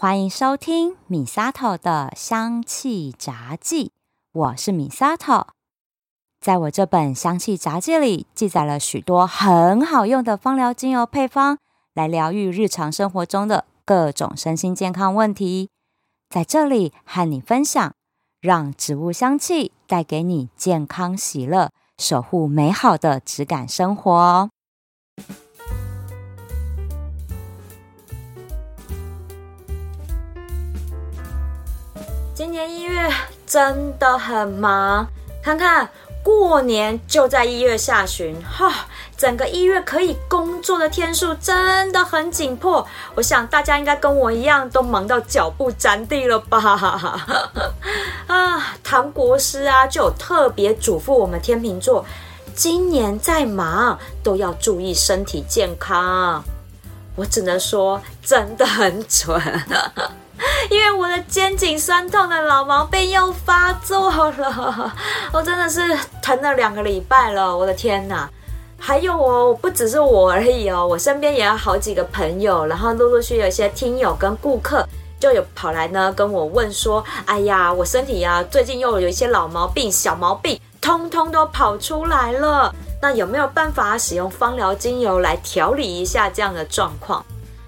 欢迎收听米沙头的香气杂记，我是米沙头。在我这本香气杂记里，记载了许多很好用的芳疗精油配方，来疗愈日常生活中的各种身心健康问题。在这里和你分享，让植物香气带给你健康喜乐，守护美好的质感生活。年一月真的很忙，看看过年就在一月下旬，哈，整个一月可以工作的天数真的很紧迫。我想大家应该跟我一样，都忙到脚不沾地了吧？啊，唐国师啊，就有特别嘱咐我们天秤座，今年再忙都要注意身体健康。我只能说，真的很准。因为我的肩颈酸痛的老毛病又发作了，我真的是疼了两个礼拜了，我的天哪！还有哦，不只是我而已哦，我身边也有好几个朋友，然后陆陆续续有一些听友跟顾客就有跑来呢跟我问说：“哎呀，我身体呀最近又有一些老毛病、小毛病，通通都跑出来了，那有没有办法使用芳疗精油来调理一下这样的状况？”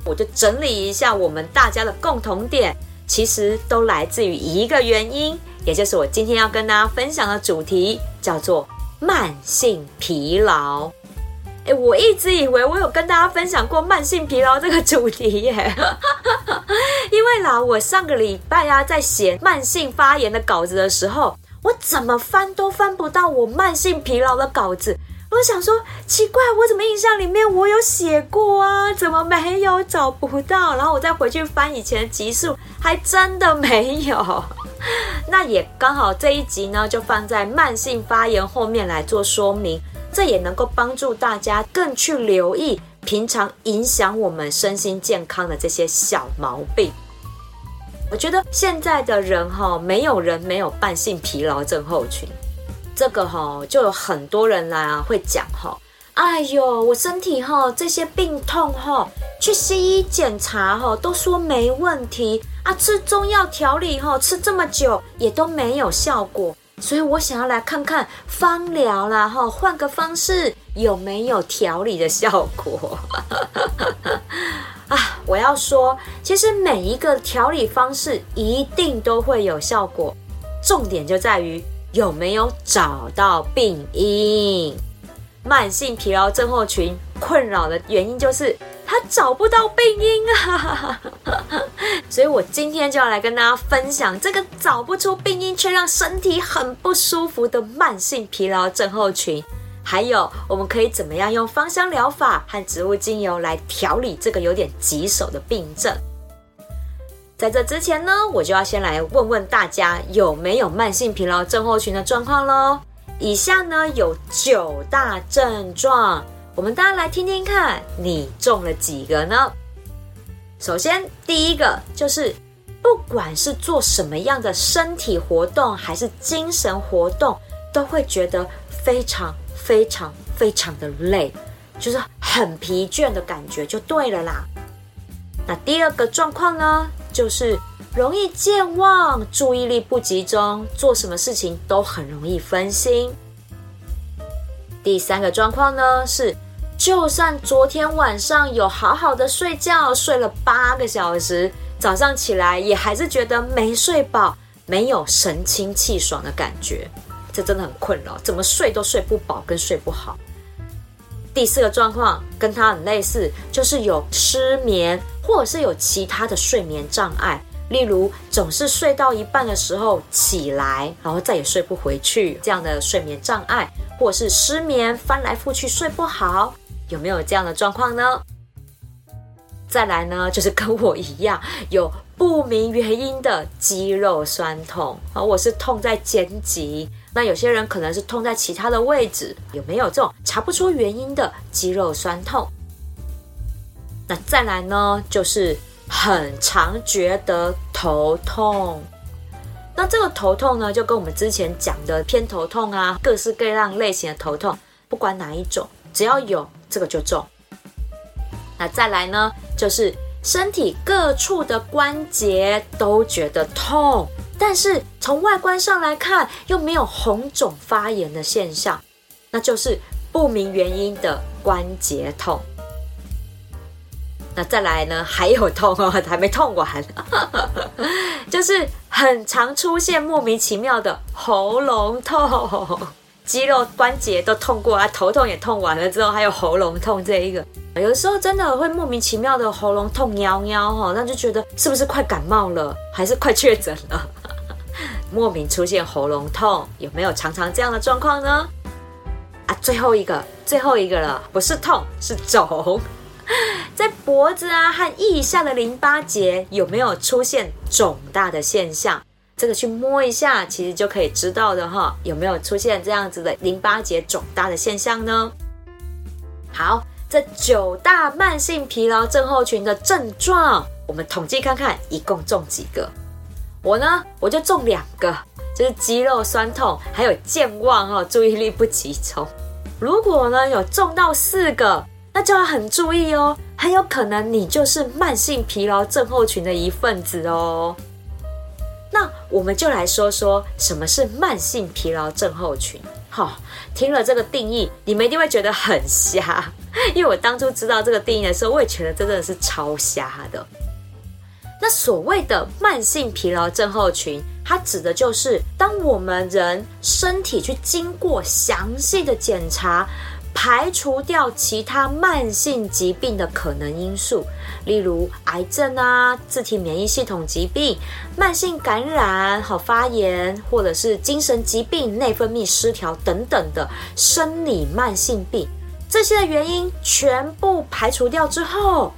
我就整理一下我们大家的共同点，其实都来自于一个原因，也就是我今天要跟大家分享的主题，叫做慢性疲劳。诶，我一直以为我有跟大家分享过慢性疲劳这个主题耶，因为啦，我上个礼拜啊，在写慢性发炎的稿子的时候，我怎么翻都翻不到我慢性疲劳的稿子。我想说，奇怪，我怎么印象里面我有写过啊？怎么没有找不到？然后我再回去翻以前的集数，还真的没有。那也刚好这一集呢，就放在慢性发炎后面来做说明，这也能够帮助大家更去留意平常影响我们身心健康的这些小毛病。我觉得现在的人哈，没有人没有慢性疲劳症候群。这个哈就有很多人来啊，会讲哈，哎呦，我身体哈这些病痛哈，去西医检查哈都说没问题啊，吃中药调理哈吃这么久也都没有效果，所以我想要来看看方疗啦哈，换个方式有没有调理的效果 啊？我要说，其实每一个调理方式一定都会有效果，重点就在于。有没有找到病因？慢性疲劳症候群困扰的原因就是他找不到病因啊！所以我今天就要来跟大家分享这个找不出病因却让身体很不舒服的慢性疲劳症候群，还有我们可以怎么样用芳香疗法和植物精油来调理这个有点棘手的病症。在这之前呢，我就要先来问问大家有没有慢性疲劳症候群的状况喽。以下呢有九大症状，我们大家来听听看，你中了几个呢？首先，第一个就是，不管是做什么样的身体活动还是精神活动，都会觉得非常非常非常的累，就是很疲倦的感觉，就对了啦。那第二个状况呢，就是容易健忘、注意力不集中，做什么事情都很容易分心。第三个状况呢是，就算昨天晚上有好好的睡觉，睡了八个小时，早上起来也还是觉得没睡饱，没有神清气爽的感觉，这真的很困扰，怎么睡都睡不饱，跟睡不好。第四个状况跟它很类似，就是有失眠，或者是有其他的睡眠障碍，例如总是睡到一半的时候起来，然后再也睡不回去，这样的睡眠障碍，或者是失眠，翻来覆去睡不好，有没有这样的状况呢？再来呢，就是跟我一样有不明原因的肌肉酸痛，啊，我是痛在肩颈。那有些人可能是痛在其他的位置，有没有这种查不出原因的肌肉酸痛？那再来呢，就是很常觉得头痛。那这个头痛呢，就跟我们之前讲的偏头痛啊，各式各样类型的头痛，不管哪一种，只要有这个就中。那再来呢，就是身体各处的关节都觉得痛，但是从外观上来看又没有红肿发炎的现象，那就是不明原因的关节痛。那再来呢？还有痛哦，还没痛完，就是很常出现莫名其妙的喉咙痛，肌肉关节都痛过啊，头痛也痛完了之后，还有喉咙痛这一个，有的时候真的会莫名其妙的喉咙痛，喵喵哈，那就觉得是不是快感冒了，还是快确诊了？莫名出现喉咙痛，有没有常常这样的状况呢？啊，最后一个，最后一个了，不是痛，是肿。在脖子啊和腋下的淋巴结有没有出现肿大的现象？这个去摸一下，其实就可以知道的哈。有没有出现这样子的淋巴结肿大的现象呢？好，这九大慢性疲劳症候群的症状，我们统计看看，一共中几个？我呢，我就中两个，就是肌肉酸痛，还有健忘哦，注意力不集中。如果呢有中到四个。那就要很注意哦，很有可能你就是慢性疲劳症候群的一份子哦。那我们就来说说什么是慢性疲劳症候群。好、听了这个定义，你们一定会觉得很瞎，因为我当初知道这个定义的时候，我也觉得真的是超瞎的。那所谓的慢性疲劳症候群，它指的就是当我们人身体去经过详细的检查。排除掉其他慢性疾病的可能因素，例如癌症啊、自体免疫系统疾病、慢性感染好发炎，或者是精神疾病、内分泌失调等等的生理慢性病，这些的原因全部排除掉之后，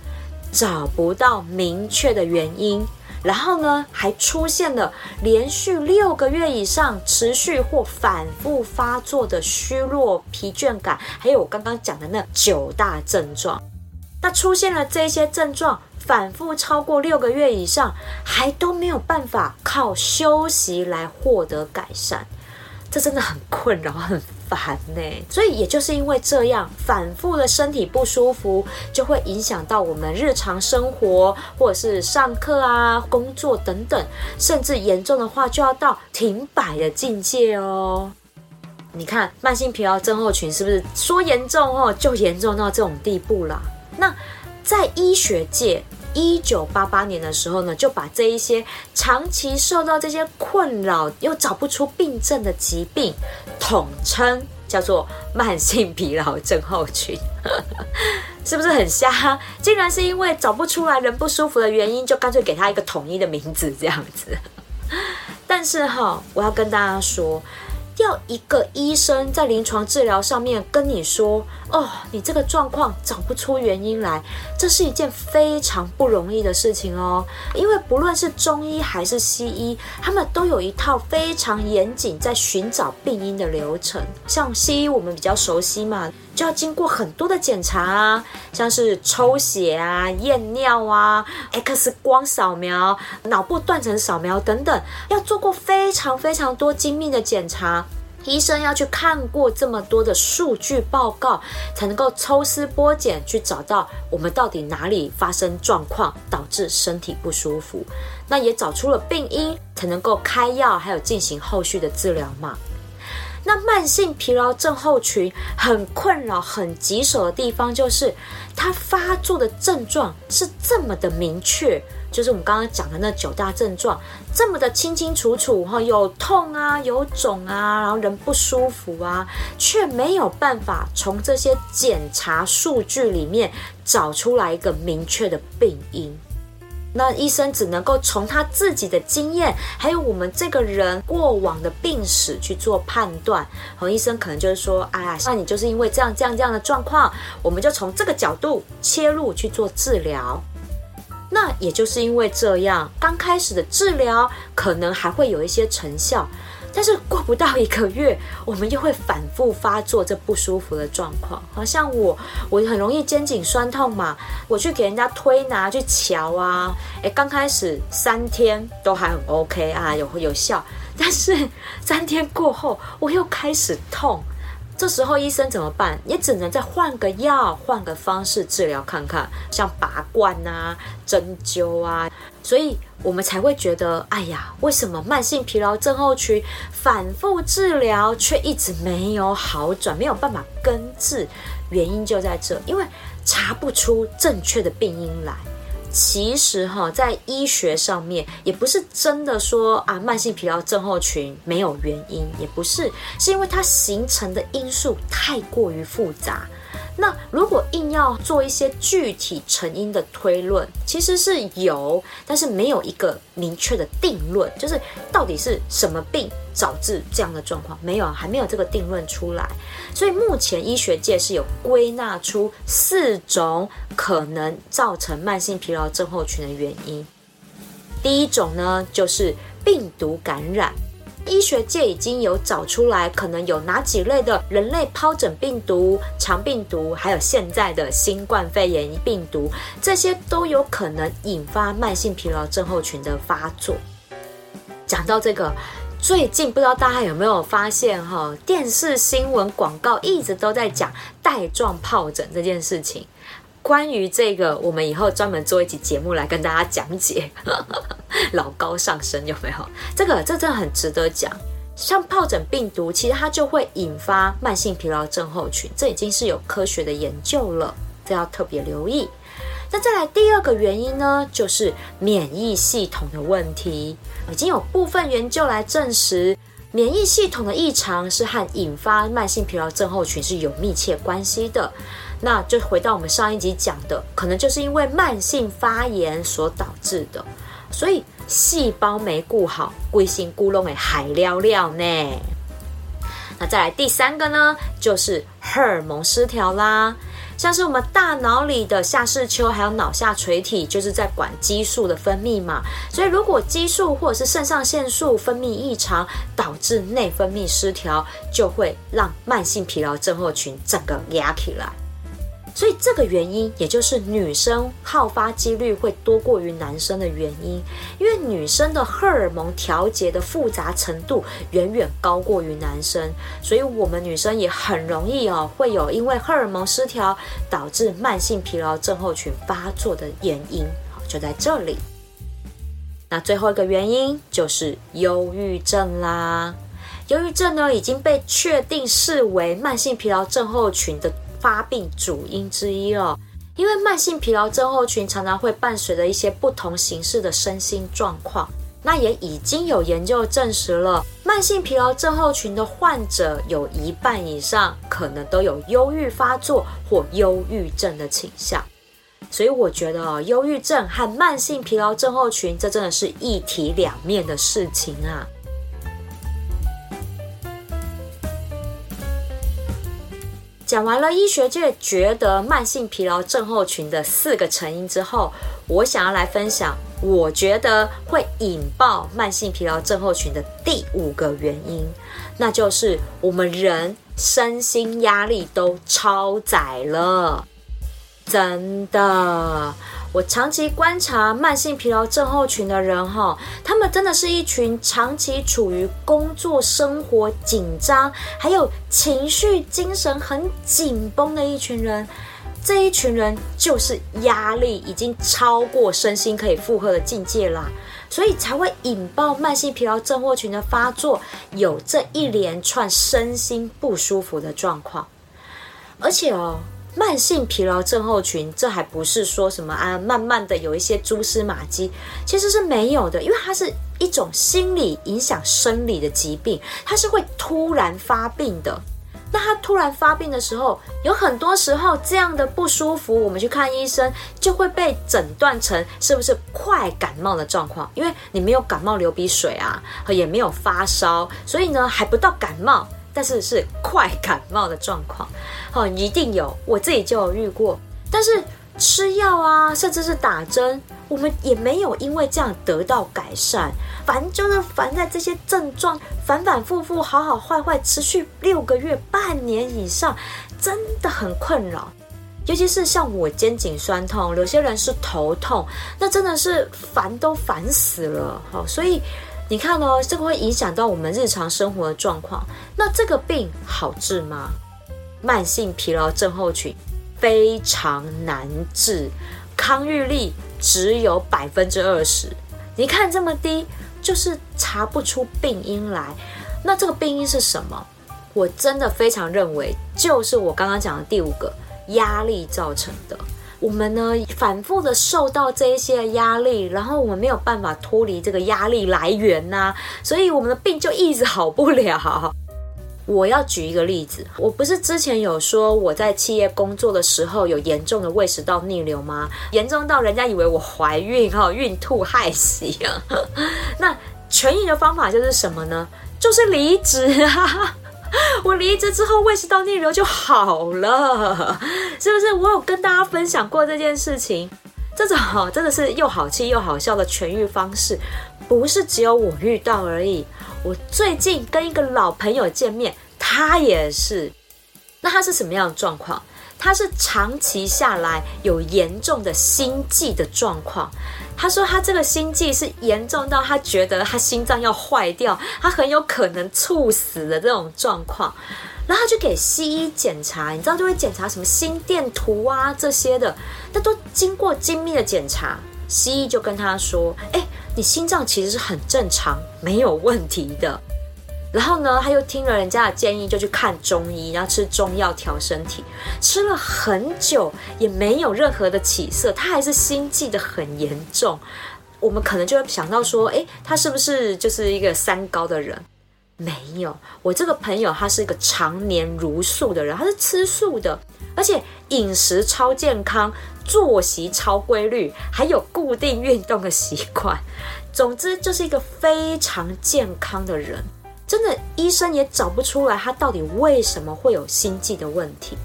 找不到明确的原因。然后呢，还出现了连续六个月以上持续或反复发作的虚弱、疲倦感，还有我刚刚讲的那九大症状。那出现了这些症状，反复超过六个月以上，还都没有办法靠休息来获得改善，这真的很困扰，很。烦呢，所以也就是因为这样，反复的身体不舒服，就会影响到我们日常生活，或者是上课啊、工作等等，甚至严重的话就要到停摆的境界哦。你看，慢性疲劳症候群是不是说严重哦，就严重到这种地步了？那在医学界。一九八八年的时候呢，就把这一些长期受到这些困扰又找不出病症的疾病，统称叫做慢性疲劳症候群，是不是很瞎？竟然是因为找不出来人不舒服的原因，就干脆给他一个统一的名字这样子。但是哈，我要跟大家说。要一个医生在临床治疗上面跟你说：“哦，你这个状况找不出原因来，这是一件非常不容易的事情哦。因为不论是中医还是西医，他们都有一套非常严谨在寻找病因的流程。像西医我们比较熟悉嘛，就要经过很多的检查啊，像是抽血啊、验尿啊、X 光扫描、脑部断层扫描等等，要做过非常非常多精密的检查。”医生要去看过这么多的数据报告，才能够抽丝剥茧去找到我们到底哪里发生状况，导致身体不舒服。那也找出了病因，才能够开药，还有进行后续的治疗嘛。那慢性疲劳症候群很困扰、很棘手的地方，就是它发作的症状是这么的明确。就是我们刚刚讲的那九大症状，这么的清清楚楚哈，有痛啊，有肿啊，然后人不舒服啊，却没有办法从这些检查数据里面找出来一个明确的病因。那医生只能够从他自己的经验，还有我们这个人过往的病史去做判断。和医生可能就是说，哎呀，那你就是因为这样这样这样的状况，我们就从这个角度切入去做治疗。那也就是因为这样，刚开始的治疗可能还会有一些成效，但是过不到一个月，我们又会反复发作这不舒服的状况。好像我，我很容易肩颈酸痛嘛，我去给人家推拿去瞧啊，诶，刚开始三天都还很 OK 啊，有有效，但是三天过后我又开始痛。这时候医生怎么办？也只能再换个药，换个方式治疗看看，像拔罐啊、针灸啊。所以我们才会觉得，哎呀，为什么慢性疲劳症候群反复治疗却一直没有好转，没有办法根治？原因就在这，因为查不出正确的病因来。其实哈，在医学上面也不是真的说啊，慢性疲劳症候群没有原因，也不是，是因为它形成的因素太过于复杂。那如果硬要做一些具体成因的推论，其实是有，但是没有一个明确的定论，就是到底是什么病导致这样的状况，没有，还没有这个定论出来。所以目前医学界是有归纳出四种可能造成慢性疲劳症候群的原因。第一种呢，就是病毒感染。医学界已经有找出来，可能有哪几类的人类疱疹病毒、肠病毒，还有现在的新冠肺炎病毒，这些都有可能引发慢性疲劳症候群的发作。讲到这个，最近不知道大家有没有发现哈，电视新闻广告一直都在讲带状疱疹这件事情。关于这个，我们以后专门做一集节目来跟大家讲解。老高上身有没有？这个这真的很值得讲。像疱疹病毒，其实它就会引发慢性疲劳症候群，这已经是有科学的研究了，这要特别留意。那再来第二个原因呢，就是免疫系统的问题，已经有部分研究来证实，免疫系统的异常是和引发慢性疲劳症候群是有密切关系的。那就回到我们上一集讲的，可能就是因为慢性发炎所导致的，所以细胞没顾好，规身躯拢会害了了呢。那再来第三个呢，就是荷尔蒙失调啦，像是我们大脑里的下视丘还有脑下垂体，就是在管激素的分泌嘛。所以如果激素或者是肾上腺素分泌异常，导致内分泌失调，就会让慢性疲劳症候群整个压起来。所以这个原因，也就是女生好发几率会多过于男生的原因，因为女生的荷尔蒙调节的复杂程度远远高过于男生，所以我们女生也很容易哦，会有因为荷尔蒙失调导致慢性疲劳症候群发作的原因，就在这里。那最后一个原因就是忧郁症啦，忧郁症呢已经被确定视为慢性疲劳症候群的。发病主因之一哦，因为慢性疲劳症候群常常会伴随着一些不同形式的身心状况。那也已经有研究证实了，慢性疲劳症候群的患者有一半以上可能都有忧郁发作或忧郁症的倾向。所以我觉得哦，忧郁症和慢性疲劳症候群这真的是一体两面的事情啊。讲完了医学界觉得慢性疲劳症候群的四个成因之后，我想要来分享我觉得会引爆慢性疲劳症候群的第五个原因，那就是我们人身心压力都超载了，真的。我长期观察慢性疲劳症候群的人，哈，他们真的是一群长期处于工作、生活紧张，还有情绪、精神很紧绷的一群人。这一群人就是压力已经超过身心可以负荷的境界啦，所以才会引爆慢性疲劳症候群的发作，有这一连串身心不舒服的状况，而且哦。慢性疲劳症候群，这还不是说什么啊，慢慢的有一些蛛丝马迹，其实是没有的，因为它是一种心理影响生理的疾病，它是会突然发病的。那它突然发病的时候，有很多时候这样的不舒服，我们去看医生就会被诊断成是不是快感冒的状况，因为你没有感冒流鼻水啊，也没有发烧，所以呢还不到感冒。但是是快感冒的状况，哦，一定有，我自己就有遇过。但是吃药啊，甚至是打针，我们也没有因为这样得到改善。烦就是烦在这些症状反反复复，好好坏坏，持续六个月、半年以上，真的很困扰。尤其是像我肩颈酸痛，有些人是头痛，那真的是烦都烦死了。好，所以。你看哦，这个会影响到我们日常生活的状况。那这个病好治吗？慢性疲劳症候群非常难治，康愈力只有百分之二十。你看这么低，就是查不出病因来。那这个病因是什么？我真的非常认为，就是我刚刚讲的第五个压力造成的。我们呢，反复的受到这一些压力，然后我们没有办法脱离这个压力来源呐、所以我们的病就一直好不了。我要举一个例子，我不是之前有说我在企业工作的时候有严重的胃食道逆流吗？严重到人家以为我怀孕哈，孕吐害喜啊。那痊愈的方法就是什么呢？就是离职啊。我离职之后，胃食道逆流就好了，是不是？我有跟大家分享过这件事情。这种，真的是又好气又好笑的痊愈方式，不是只有我遇到而已。我最近跟一个老朋友见面，他也是。那他是什么样的状况？他是长期下来有严重的心悸的状况。他说他这个心悸是严重到他觉得他心脏要坏掉，他很有可能猝死的这种状况。然后他就给西医检查，你知道就会检查什么心电图啊这些的，那都经过精密的检查，西医就跟他说：“哎，你心脏其实是很正常，没有问题的。”然后呢，他又听了人家的建议，就去看中医，然后吃中药调身体。吃了很久也没有任何的起色，他还是心悸得很严重。我们可能就会想到说，诶，他是不是就是一个三高的人？没有，我这个朋友他是一个常年茹素的人，他是吃素的，而且饮食超健康，作息超规律，还有固定运动的习惯。总之，就是一个非常健康的人。真的，医生也找不出来他到底为什么会有心悸的问题。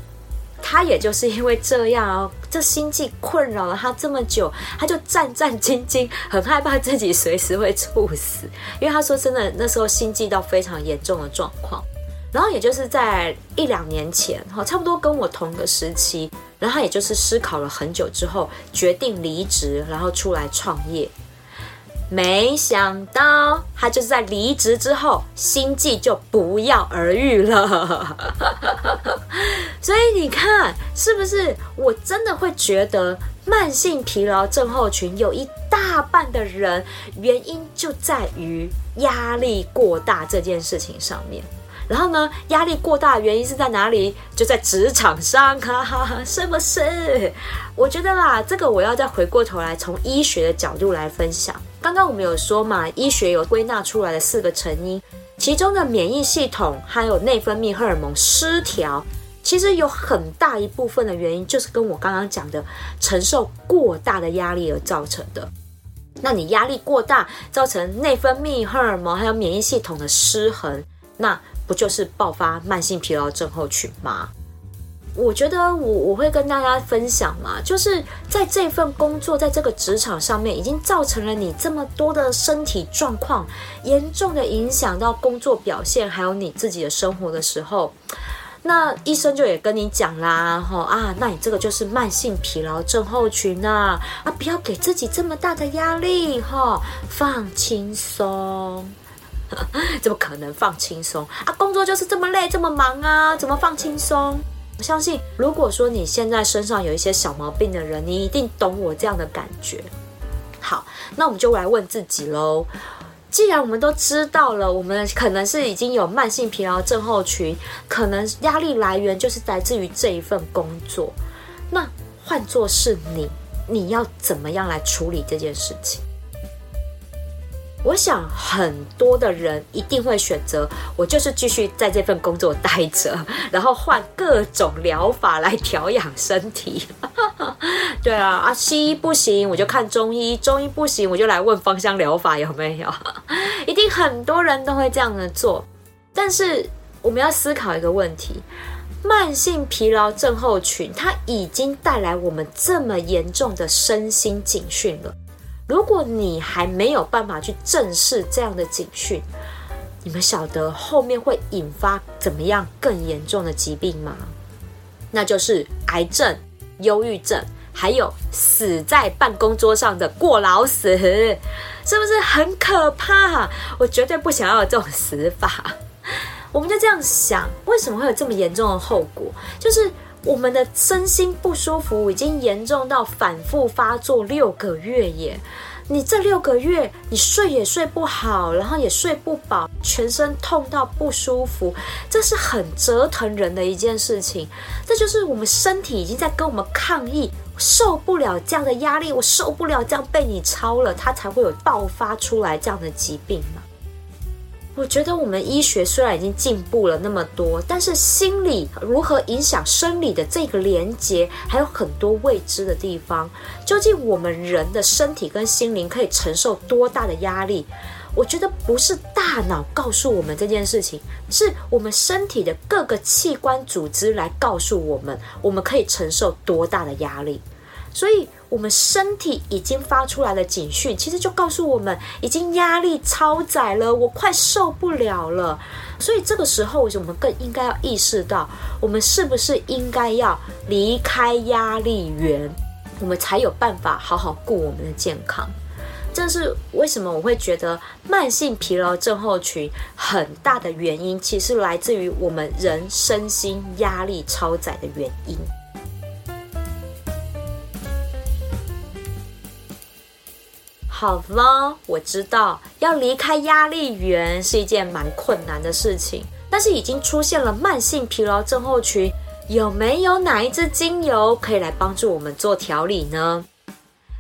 他也就是因为这样哦，这心悸困扰了他这么久，他就战战兢兢，很害怕自己随时会猝死。因为他说真的，那时候心悸到非常严重的状况。然后也就是在一两年前，哈，差不多跟我同个时期，然后他也就是思考了很久之后，决定离职，然后出来创业。没想到他就是在离职之后，心悸就不药而愈了。所以你看，是不是？我真的会觉得，慢性疲劳症候群有一大半的人，原因就在于压力过大这件事情上面。然后呢，压力过大的原因是在哪里？就在职场上，哈哈，是不是？我觉得啦，这个我要再回过头来，从医学的角度来分享。刚刚我们有说嘛，医学有归纳出来的四个成因，其中的免疫系统还有内分泌荷尔蒙失调，其实有很大一部分的原因就是跟我刚刚讲的承受过大的压力而造成的。那你压力过大，造成内分泌荷尔蒙还有免疫系统的失衡，那不就是爆发慢性疲劳症候群吗？我觉得我我会跟大家分享嘛，就是在这份工作，在这个职场上面，已经造成了你这么多的身体状况，严重的影响到工作表现，还有你自己的生活的时候，那医生就也跟你讲啦，吼啊，那你这个就是慢性疲劳症候群啊，啊，不要给自己这么大的压力，哈，放轻松，怎么可能放轻松啊？工作就是这么累，这么忙啊，怎么放轻松？我相信，如果说你现在身上有一些小毛病的人，你一定懂我这样的感觉。好，那我们就来问自己喽。既然我们都知道了，我们可能是已经有慢性疲劳症候群，可能压力来源就是来自于这一份工作。那换作是你，你要怎么样来处理这件事情？我想很多的人一定会选择，我就是继续在这份工作待着，然后换各种疗法来调养身体。对啊，啊，西医不行，我就看中医；中医不行，我就来问芳香疗法有没有。一定很多人都会这样的做，但是我们要思考一个问题：慢性疲劳症候群，它已经带来我们这么严重的身心警讯了。如果你还没有办法去正视这样的警讯，你们晓得后面会引发怎么样更严重的疾病吗？那就是癌症、忧郁症，还有死在办公桌上的过劳死，是不是很可怕？我绝对不想要有这种死法。我们就这样想，为什么会有这么严重的后果？就是我们的身心不舒服已经严重到反复发作六个月耶。你这六个月，你睡也睡不好，然后也睡不饱，全身痛到不舒服，这是很折腾人的一件事情。这就是我们身体已经在跟我们抗议，受不了这样的压力，我受不了这样被你超了，它才会有爆发出来这样的疾病嘛。我觉得我们医学虽然已经进步了那么多，但是心理如何影响生理的这个连接还有很多未知的地方。究竟我们人的身体跟心灵可以承受多大的压力？我觉得不是大脑告诉我们这件事情，是我们身体的各个器官组织来告诉我们，我们可以承受多大的压力。所以，我们身体已经发出来的警讯，其实就告诉我们，已经压力超载了，我快受不了了。所以，这个时候，我们更应该要意识到，我们是不是应该要离开压力源，我们才有办法好好顾我们的健康。这是为什么我会觉得慢性疲劳症候群很大的原因，其实来自于我们人身心压力超载的原因。好了，我知道要离开压力源是一件蛮困难的事情，但是已经出现了慢性疲劳症候群，有没有哪一支精油可以来帮助我们做调理呢？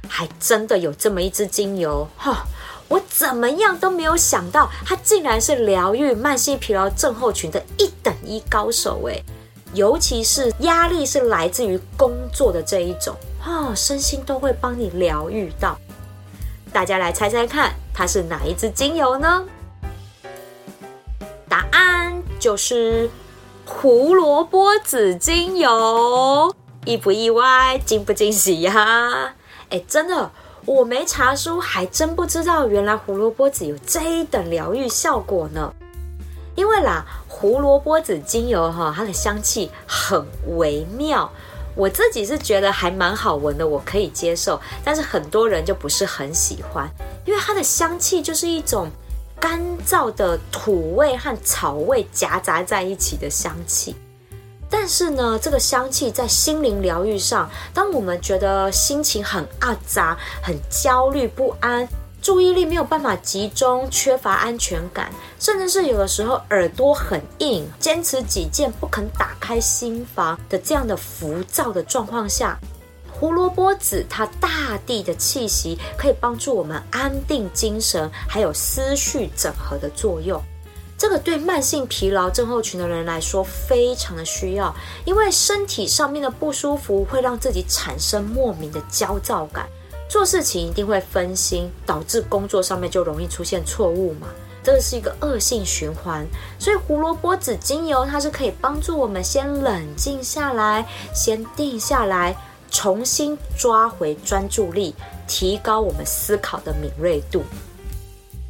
还真的有这么一支精油，哈，我怎么样都没有想到，它竟然是疗愈慢性疲劳症候群的一等一高手诶，尤其是压力是来自于工作的这一种，哈，身心都会帮你疗愈到。大家来猜猜看，它是哪一支精油呢？答案就是胡萝卜籽精油，意不意外？惊不惊喜呀？哎，真的，我没查书，还真不知道，原来胡萝卜籽有这一等疗愈效果呢。因为啦，胡萝卜籽精油哈，它的香气很微妙。我自己是觉得还蛮好闻的，我可以接受，但是很多人就不是很喜欢，因为它的香气就是一种干燥的土味和草味夹杂在一起的香气。但是呢，这个香气在心灵疗愈上，当我们觉得心情很阿杂、很焦虑不安。注意力没有办法集中，缺乏安全感，甚至是有的时候耳朵很硬，坚持己见，不肯打开心房的这样的浮躁的状况下，胡萝卜籽它大地的气息可以帮助我们安定精神，还有思绪整合的作用。这个对慢性疲劳症候群的人来说非常的需要，因为身体上面的不舒服会让自己产生莫名的焦躁感。做事情一定会分心，导致工作上面就容易出现错误嘛，这个是一个恶性循环。所以胡萝卜籽精油它是可以帮助我们先冷静下来，先定下来，重新抓回专注力，提高我们思考的敏锐度。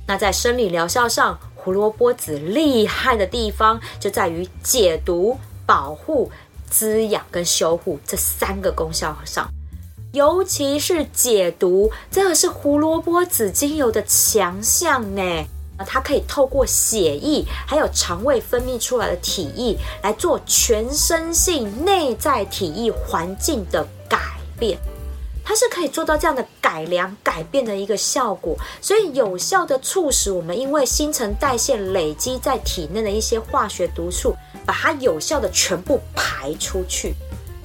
那在生理疗效上，胡萝卜籽厉害的地方就在于解毒、保护、滋养跟修护这三个功效上。尤其是解毒，这个是胡萝卜籽精油的强项呢。它可以透过血液还有肠胃分泌出来的体液来做全身性内在体液环境的改变。它是可以做到这样的改良改变的一个效果，所以有效的促使我们因为新陈代谢累积在体内的一些化学毒素，把它有效的全部排出去。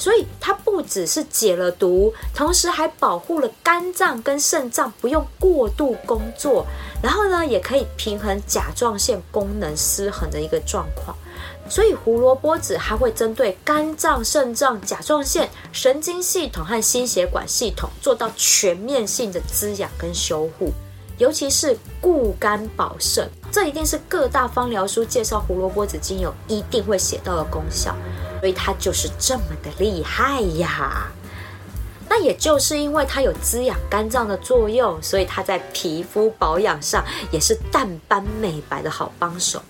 所以它不只是解了毒，同时还保护了肝脏跟肾脏不用过度工作，然后呢，也可以平衡甲状腺功能失衡的一个状况。所以胡萝卜籽还会针对肝脏、肾脏、甲状腺、神经系统和心血管系统做到全面性的滋养跟修护，尤其是固肝保肾，这一定是各大芳疗书介绍胡萝卜籽精油一定会写到的功效。所以它就是这么的厉害呀！那也就是因为它有滋养肝脏的作用，所以它在皮肤保养上也是淡斑美白的好帮手。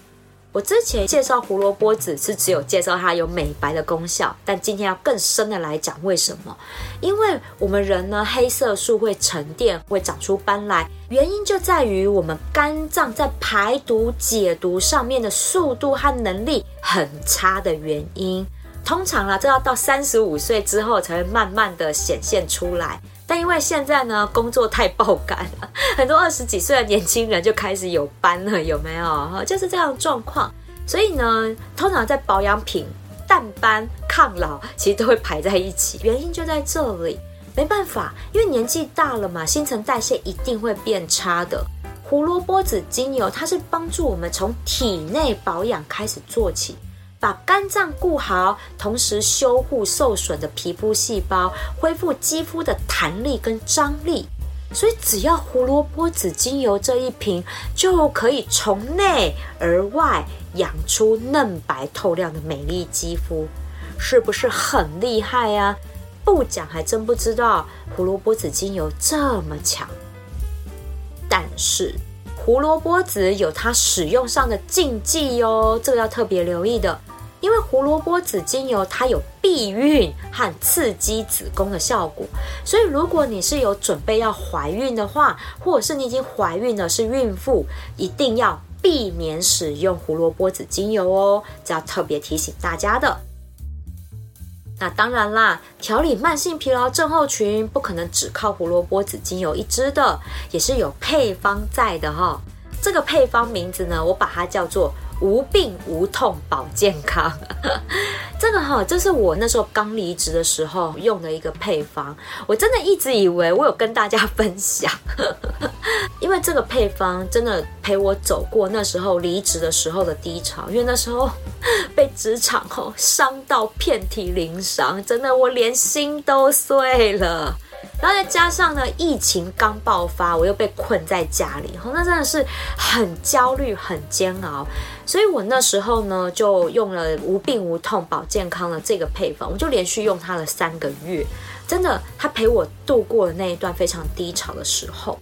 我之前介绍胡萝卜籽是只有介绍它有美白的功效，但今天要更深的来讲为什么？因为我们人呢，黑色素会沉淀，会长出斑来，原因就在于我们肝脏在排毒解毒上面的速度和能力很差的原因。通常啦，这要到三十五岁之后才会慢慢的显现出来。但因为现在呢，工作太爆肝了，很多二十几岁的年轻人就开始有斑了，有没有？就是这样状况。所以呢，通常在保养品、淡斑、抗老，其实都会排在一起。原因就在这里，没办法，因为年纪大了嘛，新陈代谢一定会变差的。胡萝卜籽精油，它是帮助我们从体内保养开始做起。把肝脏顾好，同时修护受损的皮肤细胞，恢复肌肤的弹力跟张力。所以，只要胡萝卜籽精油这一瓶，就可以从内而外养出嫩白透亮的美丽肌肤，是不是很厉害呀？不讲还真不知道，胡萝卜籽精油这么强。但是，胡萝卜籽有它使用上的禁忌哟，这个要特别留意的。因为胡萝卜籽精油它有避孕和刺激子宫的效果，所以如果你是有准备要怀孕的话，或者是你已经怀孕了是孕妇，一定要避免使用胡萝卜籽精油哦，这要特别提醒大家的。那当然啦，调理慢性疲劳症候群不可能只靠胡萝卜籽精油一支的，也是有配方在的哈、哦。这个配方名字呢，我把它叫做。无病无痛保健康，这个哈，这是我那时候刚离职的时候用的一个配方。我真的一直以为我有跟大家分享，因为这个配方真的陪我走过那时候离职的时候的低潮。因为那时候 被职场吼伤到遍体鳞伤，真的我连心都碎了。然后再加上呢，疫情刚爆发，我又被困在家里，那真的是很焦虑、很煎熬。所以我那时候呢，就用了无病无痛保健康的这个配方，我就连续用它了三个月，真的，它陪我度过了那一段非常低潮的时候。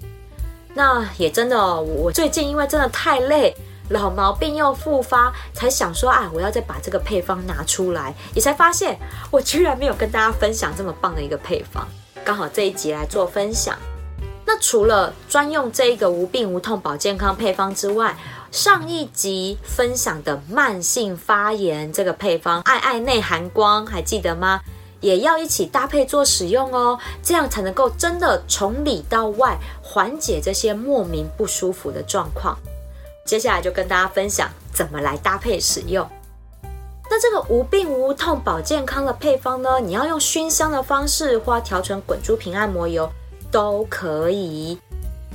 那也真的，我最近因为真的太累，老毛病又复发，才想说啊，我要再把这个配方拿出来，也才发现我居然没有跟大家分享这么棒的一个配方。刚好这一集来做分享。那除了专用这一个无病无痛保健康配方之外，上一集分享的慢性发炎这个配方爱爱内含光，还记得吗？也要一起搭配做使用哦，这样才能够真的从里到外缓解这些莫名不舒服的状况。接下来就跟大家分享怎么来搭配使用。那这个无病无痛保健康的配方呢，你要用熏香的方式，或调成滚珠瓶按摩油都可以。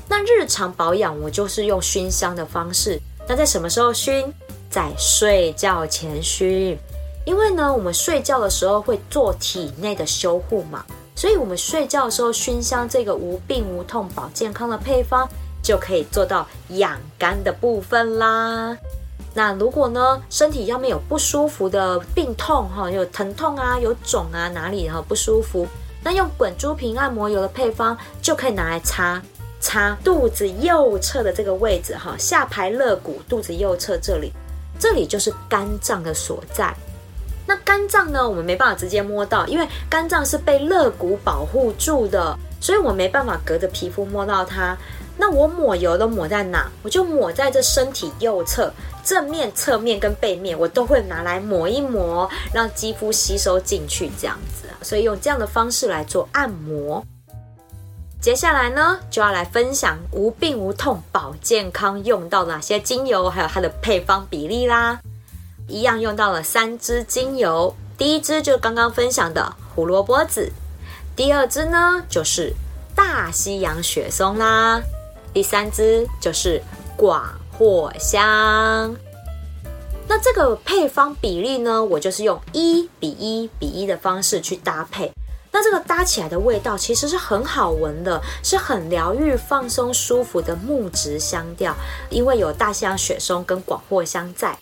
那日常保养我就是用熏香的方式。那在什么时候熏？在睡觉前熏。因为呢，我们睡觉的时候会做体内的修护嘛，所以我们睡觉的时候熏香这个无病无痛保健康的配方，就可以做到养肝的部分啦。那如果呢，身体要没有不舒服的病痛哈，有疼痛啊，有肿啊，哪里哈不舒服，那用滚珠瓶按摩油的配方就可以拿来擦擦肚子右侧的这个位置哈，下排肋骨肚子右侧这里，这里就是肝脏的所在。那肝脏呢，我们没办法直接摸到，因为肝脏是被肋骨保护住的，所以我没办法隔着皮肤摸到它。那我抹油都抹在哪？我就抹在这身体右侧。正面、侧面跟背面，我都会拿来抹一抹，让肌肤吸收进去，这样子。所以用这样的方式来做按摩。接下来呢，就要来分享无病无痛保健康用到哪些精油，还有它的配方比例啦。一样用到了三支精油，第一支就是刚刚分享的胡萝卜籽，第二支呢就是大西洋雪松啦，第三支就是广藿香，那这个配方比例呢，我就是用一比一比一的方式去搭配。那这个搭起来的味道其实是很好闻的，是很疗愈、放松、舒服的木质香调。因为有大西洋雪松跟广藿香在，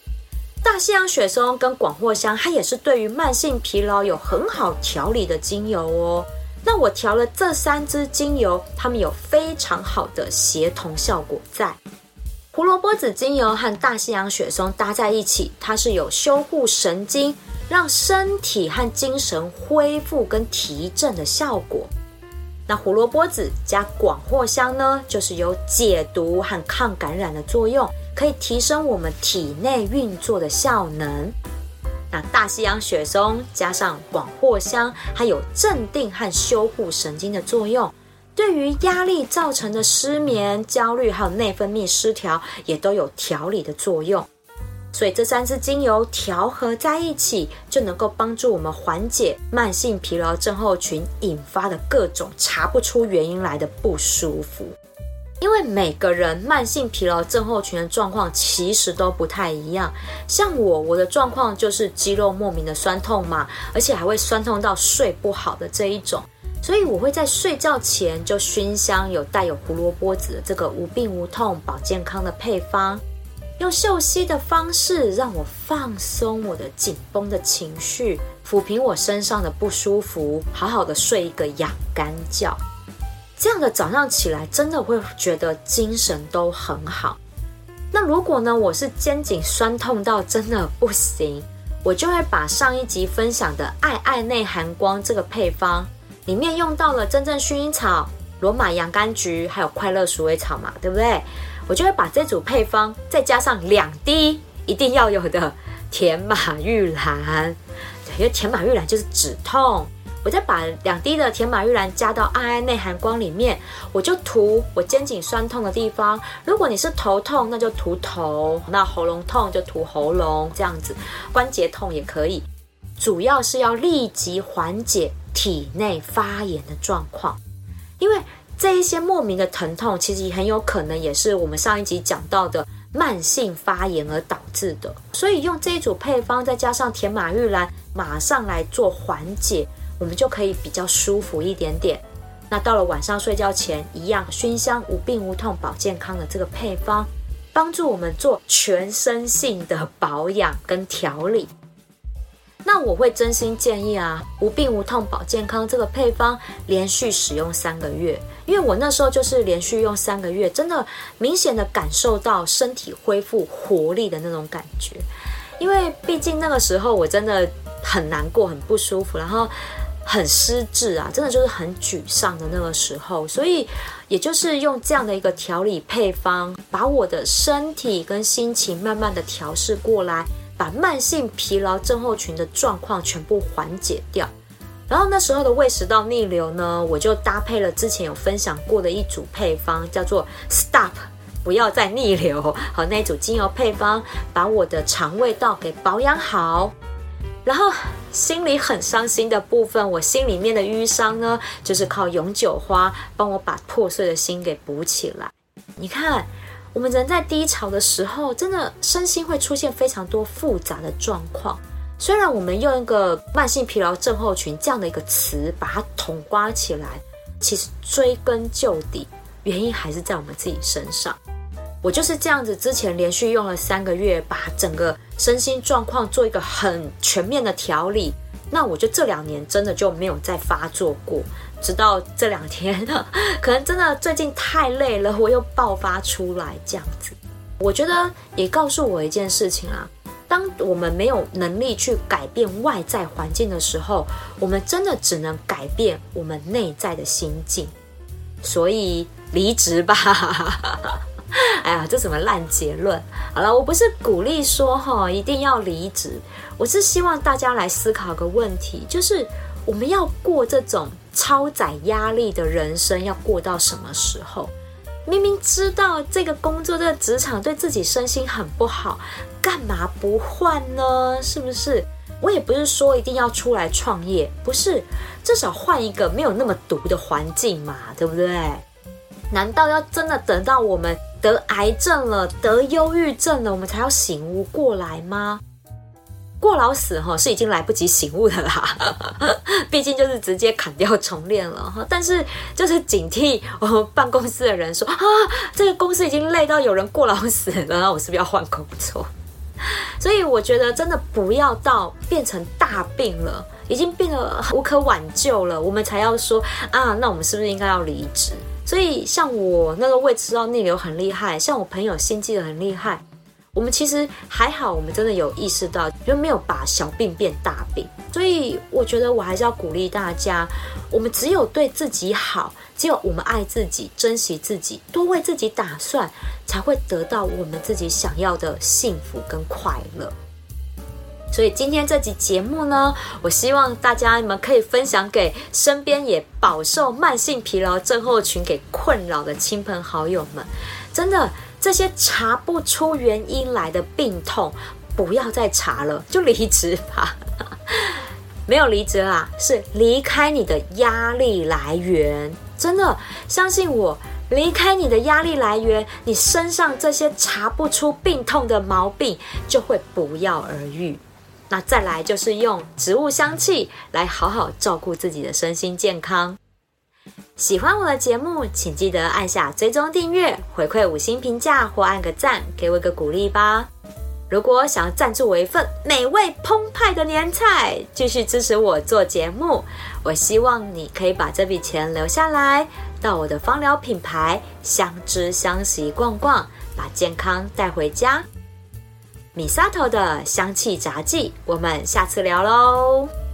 大西洋雪松跟广藿香，它也是对于慢性疲劳有很好调理的精油哦。那我调了这三支精油，它们有非常好的协同效果在。胡萝卜籽精油和大西洋雪松搭在一起，它是有修护神经、让身体和精神恢复跟提振的效果。那胡萝卜籽加广藿香呢，就是有解毒和抗感染的作用，可以提升我们体内运作的效能。大西洋雪松加上广藿香，还有镇定和修护神经的作用。对于压力造成的失眠、焦虑，还有内分泌失调，也都有调理的作用。所以这三支精油调和在一起，就能够帮助我们缓解慢性疲劳症候群引发的各种查不出原因来的不舒服。因为每个人慢性疲劳症候群的状况其实都不太一样。像我，我的状况就是肌肉莫名的酸痛嘛，而且还会酸痛到睡不好的这一种。所以我会在睡觉前就熏香有带有胡萝卜籽的这个无病无痛保健康的配方，用嗅吸的方式让我放松我的紧绷的情绪，抚平我身上的不舒服，好好的睡一个养肝觉。这样的早上起来真的会觉得精神都很好。那如果呢，我是肩颈酸痛到真的不行，我就会把上一集分享的爱爱内含光这个配方。里面用到了真正薰衣草、罗马洋甘菊，还有快乐鼠尾草嘛，对不对？我就会把这组配方再加上两滴一定要有的甜马玉兰，因为甜马玉兰就是止痛。我再把两滴的甜马玉兰加到爱爱内含光里面，我就涂我肩颈酸痛的地方。如果你是头痛，那就涂头；那喉咙痛就涂喉咙，这样子。关节痛也可以，主要是要立即缓解。体内发炎的状况，因为这一些莫名的疼痛，其实很有可能也是我们上一集讲到的慢性发炎而导致的。所以用这一组配方，再加上甜马玉兰，马上来做缓解，我们就可以比较舒服一点点。那到了晚上睡觉前，一样熏香无病无痛保健康的这个配方，帮助我们做全身性的保养跟调理。那我会真心建议啊，无病无痛保健康这个配方连续使用三个月，因为我那时候就是连续用三个月，真的明显的感受到身体恢复活力的那种感觉。因为毕竟那个时候我真的很难过、很不舒服，然后很失智啊，真的就是很沮丧的那个时候，所以也就是用这样的一个调理配方，把我的身体跟心情慢慢的调试过来。把慢性疲劳症候群的状况全部缓解掉，然后那时候的胃食道逆流呢，我就搭配了之前有分享过的一组配方，叫做 Stop，不要再逆流，和，那一组精油配方，把我的肠胃道给保养好。然后心里很伤心的部分，我心里面的淤伤呢，就是靠永久花帮我把破碎的心给补起来。你看。我们人在低潮的时候，真的身心会出现非常多复杂的状况。虽然我们用一个慢性疲劳症候群这样的一个词把它统括起来，其实追根究底，原因还是在我们自己身上。我就是这样子，之前连续用了三个月，把整个身心状况做一个很全面的调理。那我就这两年真的就没有再发作过。直到这两天，可能真的最近太累了，我又爆发出来这样子。我觉得也告诉我一件事情啊，当我们没有能力去改变外在环境的时候，我们真的只能改变我们内在的心境。所以离职吧！哎呀，这什么烂结论？好了，我不是鼓励说哈一定要离职，我是希望大家来思考个问题，就是我们要过这种。超载压力的人生要过到什么时候？明明知道这个工作、这个职场对自己身心很不好，干嘛不换呢？是不是？我也不是说一定要出来创业，不是，至少换一个没有那么毒的环境嘛，对不对？难道要真的等到我们得癌症了、得忧郁症了，我们才要醒悟过来吗？过劳死哈是已经来不及醒悟的啦，毕竟就是直接砍掉重练了哈。但是就是警惕我们办公室的人说啊，这个公司已经累到有人过劳死了，那我是不是要换工作？所以我觉得真的不要到变成大病了，已经变得无可挽救了，我们才要说啊，那我们是不是应该要离职？所以像我那个胃吃到逆流很厉害，像我朋友心悸的很厉害。我们其实还好，我们真的有意识到，就没有把小病变大病。所以我觉得我还是要鼓励大家，我们只有对自己好，只有我们爱自己、珍惜自己，多为自己打算，才会得到我们自己想要的幸福跟快乐。所以今天这集节目呢，我希望大家你们可以分享给身边也饱受慢性疲劳症候群给困扰的亲朋好友们，真的。这些查不出原因来的病痛，不要再查了，就离职吧。没有离职啊，是离开你的压力来源。真的，相信我，离开你的压力来源，你身上这些查不出病痛的毛病就会不药而愈。那再来就是用植物香气来好好照顾自己的身心健康。喜欢我的节目，请记得按下追踪订阅，回馈五星评价或按个赞，给我一个鼓励吧。如果想要赞助我一份美味澎湃的年菜，继续支持我做节目，我希望你可以把这笔钱留下来，到我的芳疗品牌相知香息逛逛，把健康带回家。Misato 的香气杂记，我们下次聊喽。